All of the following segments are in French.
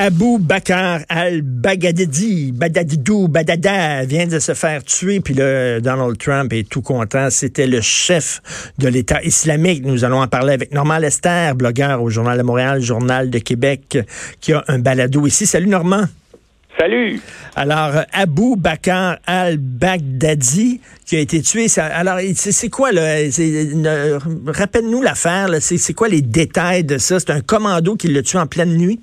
Abou Bakar al-Baghdadi, Badadidou, Badada, vient de se faire tuer. Puis là, Donald Trump est tout content. C'était le chef de l'État islamique. Nous allons en parler avec Normand Lester, blogueur au Journal de Montréal, Journal de Québec, qui a un balado ici. Salut Normand. Salut. Alors, Abou Bakar al-Baghdadi, qui a été tué. alors, c'est quoi, là? Rappelle-nous l'affaire. C'est quoi les détails de ça? C'est un commando qui l'a tué en pleine nuit?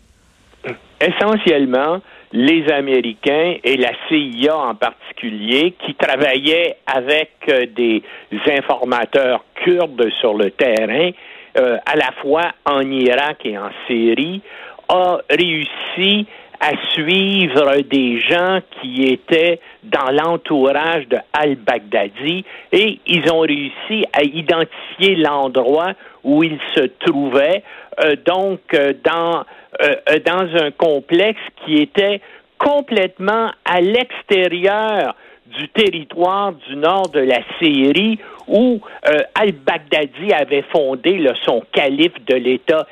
Essentiellement les Américains et la CIA en particulier, qui travaillaient avec euh, des informateurs kurdes sur le terrain, euh, à la fois en Irak et en Syrie, a réussi à suivre des gens qui étaient dans l'entourage de al-Baghdadi et ils ont réussi à identifier l'endroit où il se trouvait, euh, donc dans euh, euh, dans un complexe qui était complètement à l'extérieur du territoire du nord de la Syrie où euh, al-Baghdadi avait fondé son calife de l'État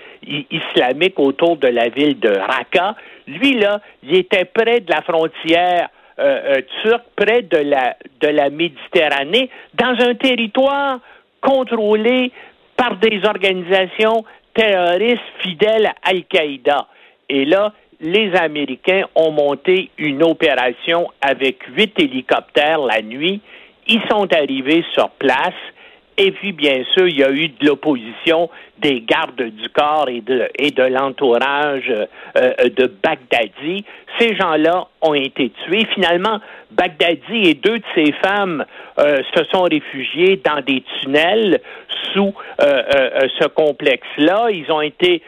islamique autour de la ville de Raqqa. Lui, là, il était près de la frontière turque, près de la, de la Méditerranée, dans un territoire contrôlé par des organisations terroristes fidèles à Al-Qaïda. Et là, les Américains ont monté une opération avec huit hélicoptères la nuit. Ils sont arrivés sur place. Et puis, bien sûr, il y a eu de l'opposition des gardes du corps et de, l'entourage euh, de Baghdadi. Ces gens-là ont été tués. Finalement, Baghdadi et deux de ses femmes euh, se sont réfugiés dans des tunnels sous euh, ce complexe-là. Ils ont été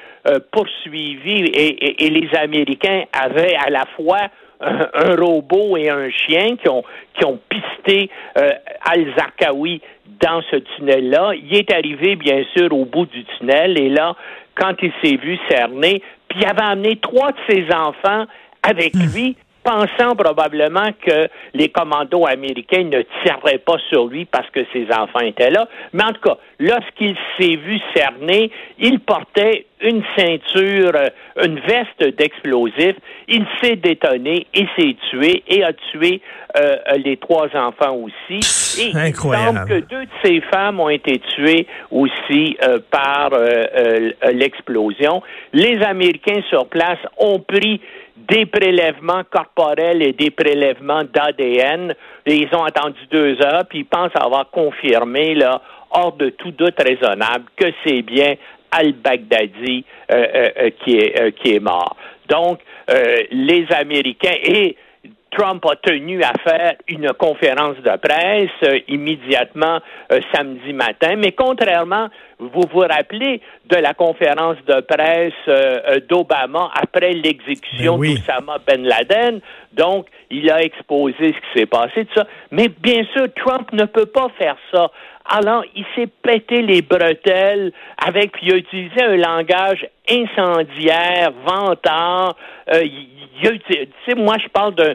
poursuivis et, les Américains avaient à la fois un, robot et un chien qui ont, qui ont pisté Al-Zarqawi dans ce tunnel-là. Il est arrivé, bien sûr, au bout du tunnel et là, quand il s'est vu cerner, puis il avait amené trois de ses enfants avec hmm. lui pensant probablement que les commandos américains ne tireraient pas sur lui parce que ses enfants étaient là. Mais en tout cas, lorsqu'il s'est vu cerner, il portait une ceinture, euh, une veste d'explosifs. Il s'est détonné et s'est tué et a tué euh, les trois enfants aussi. Et incroyable. il semble que deux de ses femmes ont été tuées aussi euh, par l'explosion. Les Américains sur place ont pris des prélèvements corporels et des prélèvements d'ADN. Ils ont attendu deux heures, puis ils pensent avoir confirmé, là, hors de tout doute raisonnable, que c'est bien al-Baghdadi euh, euh, euh, qui, est, qui est mort. Donc, les Américains et Trump a tenu à faire une conférence de presse euh, immédiatement euh, samedi matin, mais contrairement, vous vous rappelez de la conférence de presse euh, d'Obama après l'exécution ben d'Osama Ben Laden, donc il a exposé ce qui s'est passé, tout ça. Mais bien sûr, Trump ne peut pas faire ça. Alors, il s'est pété les bretelles avec, puis il a utilisé un langage incendiaire, vantard. Euh, tu sais, moi, je parle d'un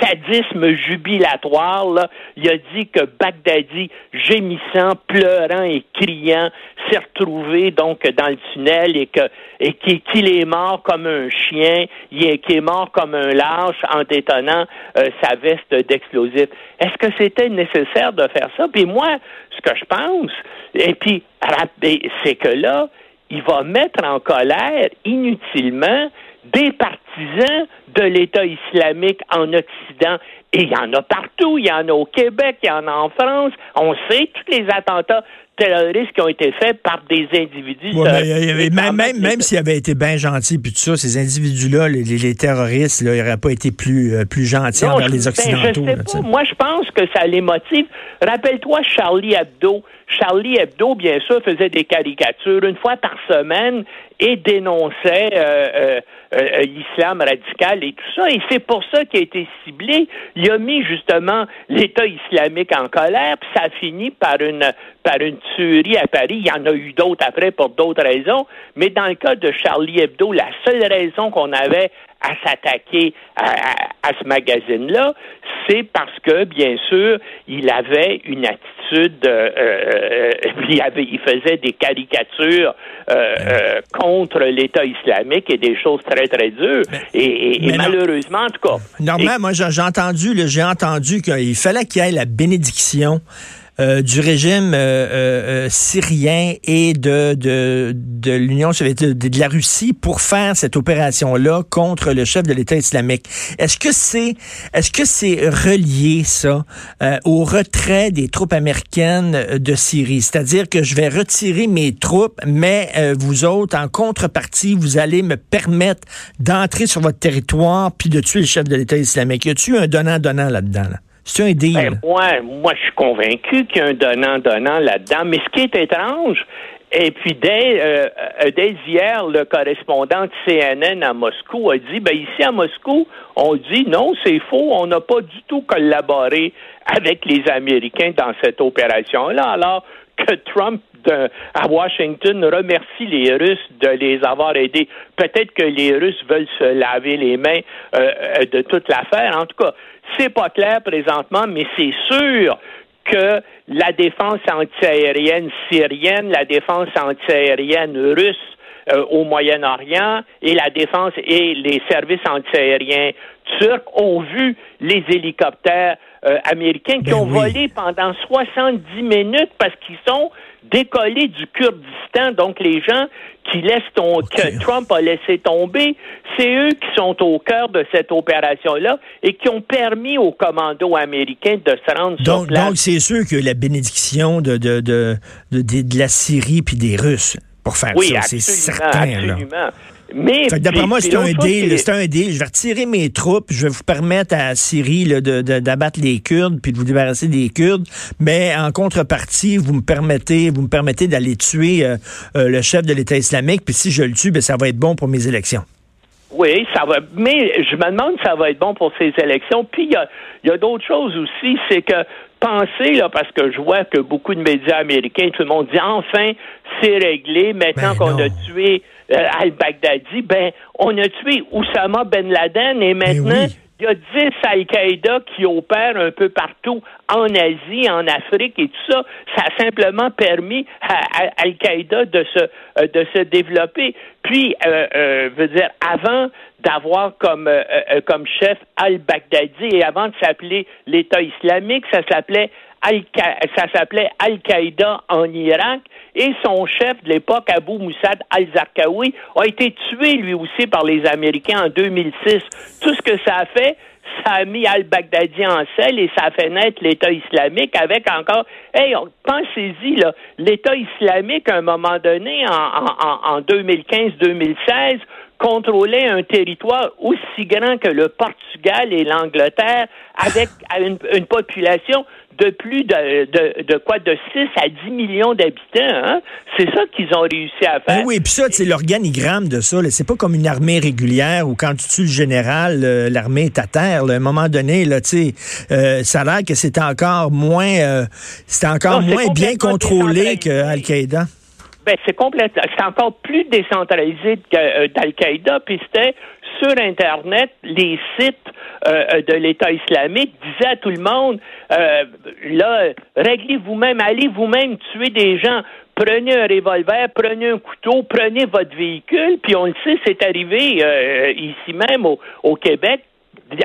sadisme jubilatoire. Là. Il a dit que Baghdadi, gémissant, pleurant et criant, s'est retrouvé donc dans le tunnel et que et qu'il est mort comme un chien, qu'il est mort comme un lâche en détonnant euh, sa veste d'explosifs. Est-ce que c'était nécessaire de faire ça? Puis moi, ce que je pense, et puis c'est que là, il va mettre en colère inutilement des partisans de l'État islamique en Occident. Et il y en a partout. Il y en a au Québec, il y en a en France. On sait tous les attentats terroristes qui ont été faits par des individus. même même, même s'ils avaient été bien gentils, puis tout ça, ces individus-là, les, les, terroristes, là, ils n'auraient pas été plus, euh, plus gentils envers les ben, Occidentaux. je sais pas. Moi, je pense que ça les motive. Rappelle-toi Charlie Hebdo. Charlie Hebdo, bien sûr, faisait des caricatures une fois par semaine et dénonçait euh, euh, euh, l'islam radical et tout ça. Et c'est pour ça qu'il a été ciblé. Il a mis justement l'État islamique en colère, puis ça a fini par une par une tuerie à Paris. Il y en a eu d'autres après pour d'autres raisons. Mais dans le cas de Charlie Hebdo, la seule raison qu'on avait à s'attaquer à, ce magazine-là, c'est parce que, bien sûr, il avait une attitude, euh, euh, il, avait, il faisait des caricatures euh, contre l'État islamique et des choses très, très dures. et, malheureusement, en tout cas... Normalement, moi, j'ai entendu, j'ai entendu qu'il fallait qu'il y ait la bénédiction euh, du régime euh, euh, syrien et de, de, de l'Union soviétique, de, la Russie pour faire cette opération-là contre le chef de l'État islamique. Est-ce que c'est est-ce que c'est relié ça au retrait des troupes américaines de Syrie? C'est-à-dire que je vais retirer mes troupes, mais vous autres, en contrepartie, vous allez me permettre d'entrer sur votre territoire puis de tuer le chef de l'État islamique. Y a-t-il un donnant-donnant là-dedans? Là? C'est un. Ben, moi, moi, je suis convaincu qu'il y a un donnant-donnant là-dedans. Mais ce qui est étrange, et puis dès, euh, euh, dès hier, le correspondant de CNN à Moscou a dit, ben ici à Moscou, on dit non, c'est faux, on n'a pas du tout collaboré avec les Américains dans cette opération-là, alors que Trump à Washington remercie les Russes de les avoir aidés. Peut-être que les Russes veulent se laver les mains euh, de toute l'affaire. En tout cas, c'est pas clair présentement, mais c'est sûr que la défense antiaérienne syrienne, la défense antiaérienne russe euh, au Moyen-Orient et la défense et les services antiaériens turcs ont vu les hélicoptères euh, américains qui ben ont volé pendant 70 minutes parce qu'ils sont décollés du Kurdistan. Donc les gens qui laissent ton, que Trump a laissé tomber, c'est eux qui sont au cœur de cette opération-là et qui ont permis aux commandos américains de se rendre donc, sur place. Donc c'est sûr que la bénédiction de, de, de, de, la Syrie puis des Russes pour faire ça, c'est certain. Absolument. Mais d'après moi, c'est un deal. C'est un deal. Je vais retirer mes troupes. Je vais vous permettre à Syrie d'abattre les Kurdes puis de vous débarrasser des Kurdes. Mais en contrepartie, vous me permettez, vous me permettez d'aller tuer euh, euh, le chef de l'État islamique. Puis si je le tue, ben, ça va être bon pour mes élections. Oui, ça va. Mais je me demande si ça va être bon pour ces élections. Puis il y a, y a d'autres choses aussi. C'est que pensez, là, parce que je vois que beaucoup de médias américains, tout le monde dit enfin, c'est réglé. Maintenant ben qu'on a tué al-Baghdadi, ben, on a tué Oussama Ben Laden et ben maintenant, il y a 10 Al-Qaïda qui opèrent un peu partout en Asie, en Afrique et tout ça. Ça a simplement permis à, Al-Qaïda de se, euh, de se développer. Puis, euh, euh, veut dire, avant d'avoir comme, comme chef al-Baghdadi et avant de s'appeler l'État islamique, ça s'appelait ça s'appelait Al-Qaïda en Irak et son chef de l'époque, Abu Moussad al-Zarqawi, a été tué lui aussi par les Américains en 2006. Tout ce que ça a fait, ça a mis al-Baghdadi en selle et ça a fait naître l'État islamique avec encore, hey, pensez-y, là, l'État islamique, à un moment donné, en, en 2015-2016, contrôlait un territoire aussi grand que le Portugal et l'Angleterre avec une population de plus de, de, de, quoi de 6 à 10 millions d'habitants. Hein? C'est ça qu'ils ont réussi à faire. Ben oui, puis ça, c'est l'organigramme de ça. C'est pas comme une armée régulière où quand tu tues le général, l'armée est à terre. À un moment donné, là, euh, ça a l'air que c'est encore moins, euh, encore moins bien contrôlé que Al-Qaïda. Ben, c'est complètement, c'est encore plus décentralisé euh, d'Al-Qaïda, puis c'était sur Internet, les sites euh, de l'État islamique disaient à tout le monde, euh, là, réglez vous-même, allez vous-même tuer des gens, prenez un revolver, prenez un couteau, prenez votre véhicule, puis on le sait, c'est arrivé ici même au, Québec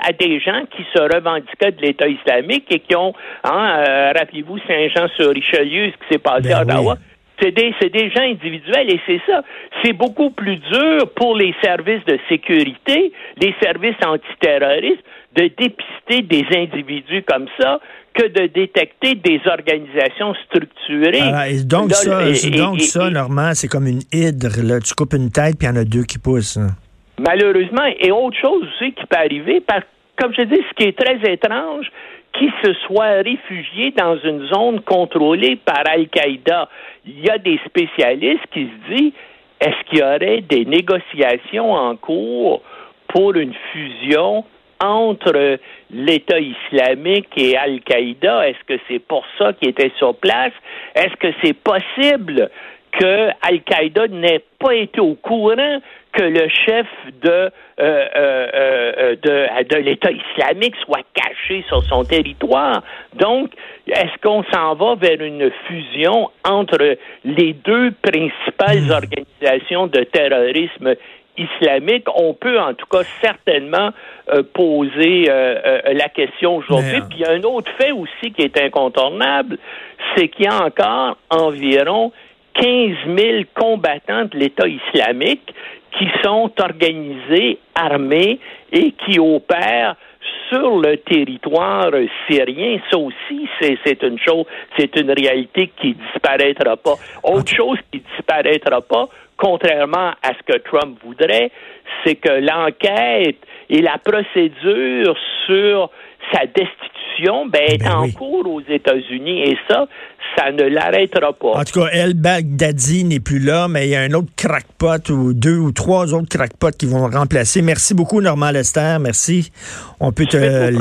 à des gens qui se revendiquaient de l'État islamique et qui ont, hein, rappelez-vous Saint-Jean-sur-Richelieu, ce qui s'est passé ben à Ottawa. C'est des, des gens individuels et c'est ça. C'est beaucoup plus dur pour les services de sécurité, les services antiterroristes, de dépister des individus comme ça que de détecter des organisations structurées. Ah, et donc, ça, donc ça, Normand, c'est comme une hydre. Là. Tu coupes une tête, puis il y en a deux qui poussent. Hein. Malheureusement, et autre chose aussi qui peut arriver, parce, comme je dis, ce qui est très étrange, qui se soit réfugié dans une zone contrôlée par Al-Qaïda. Il y a des spécialistes qui se disent, est-ce qu'il y aurait des négociations en cours pour une fusion entre l'État islamique et Al-Qaïda? Est-ce que c'est pour ça qu'il était sur place? Est-ce que c'est possible que Al-Qaïda n'ait pas été au courant que le chef de, euh, euh, euh, de, de l'État islamique soit caché sur son territoire. Donc, est-ce qu'on s'en va vers une fusion entre les deux principales hmm. organisations de terrorisme islamique, on peut en tout cas certainement poser la question aujourd'hui. Puis il y a un autre fait aussi qui est incontournable, c'est qu'il y a encore environ 15 000 combattants de l'État islamique qui sont organisés, armés et qui opèrent sur le territoire syrien. Ça aussi, c'est une chose, c'est une réalité qui disparaîtra pas. Autre chose qui disparaîtra pas, contrairement à ce que Trump voudrait, c'est que l'enquête et la procédure sur sa destitution ben, est ben en cours aux États-Unis et ça, ça ne l'arrêtera pas. En tout cas, El Baghdadi n'est plus là, mais il y a un autre crackpot ou deux ou trois autres crackpots qui vont le remplacer. Merci beaucoup, Normand Lester. Merci. On peut te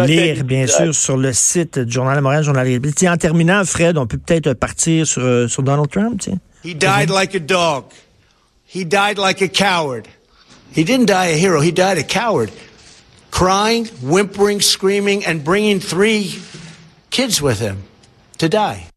lire, bien sûr, sur le site du Journal de Montréal, Journal Tiens, en terminant, Fred, on peut peut-être partir sur, euh, sur Donald Trump. Tiens. He died like a dog. He died like a coward. He didn't die a hero. He died a coward. Crying, whimpering, screaming, and bringing three kids with him to die.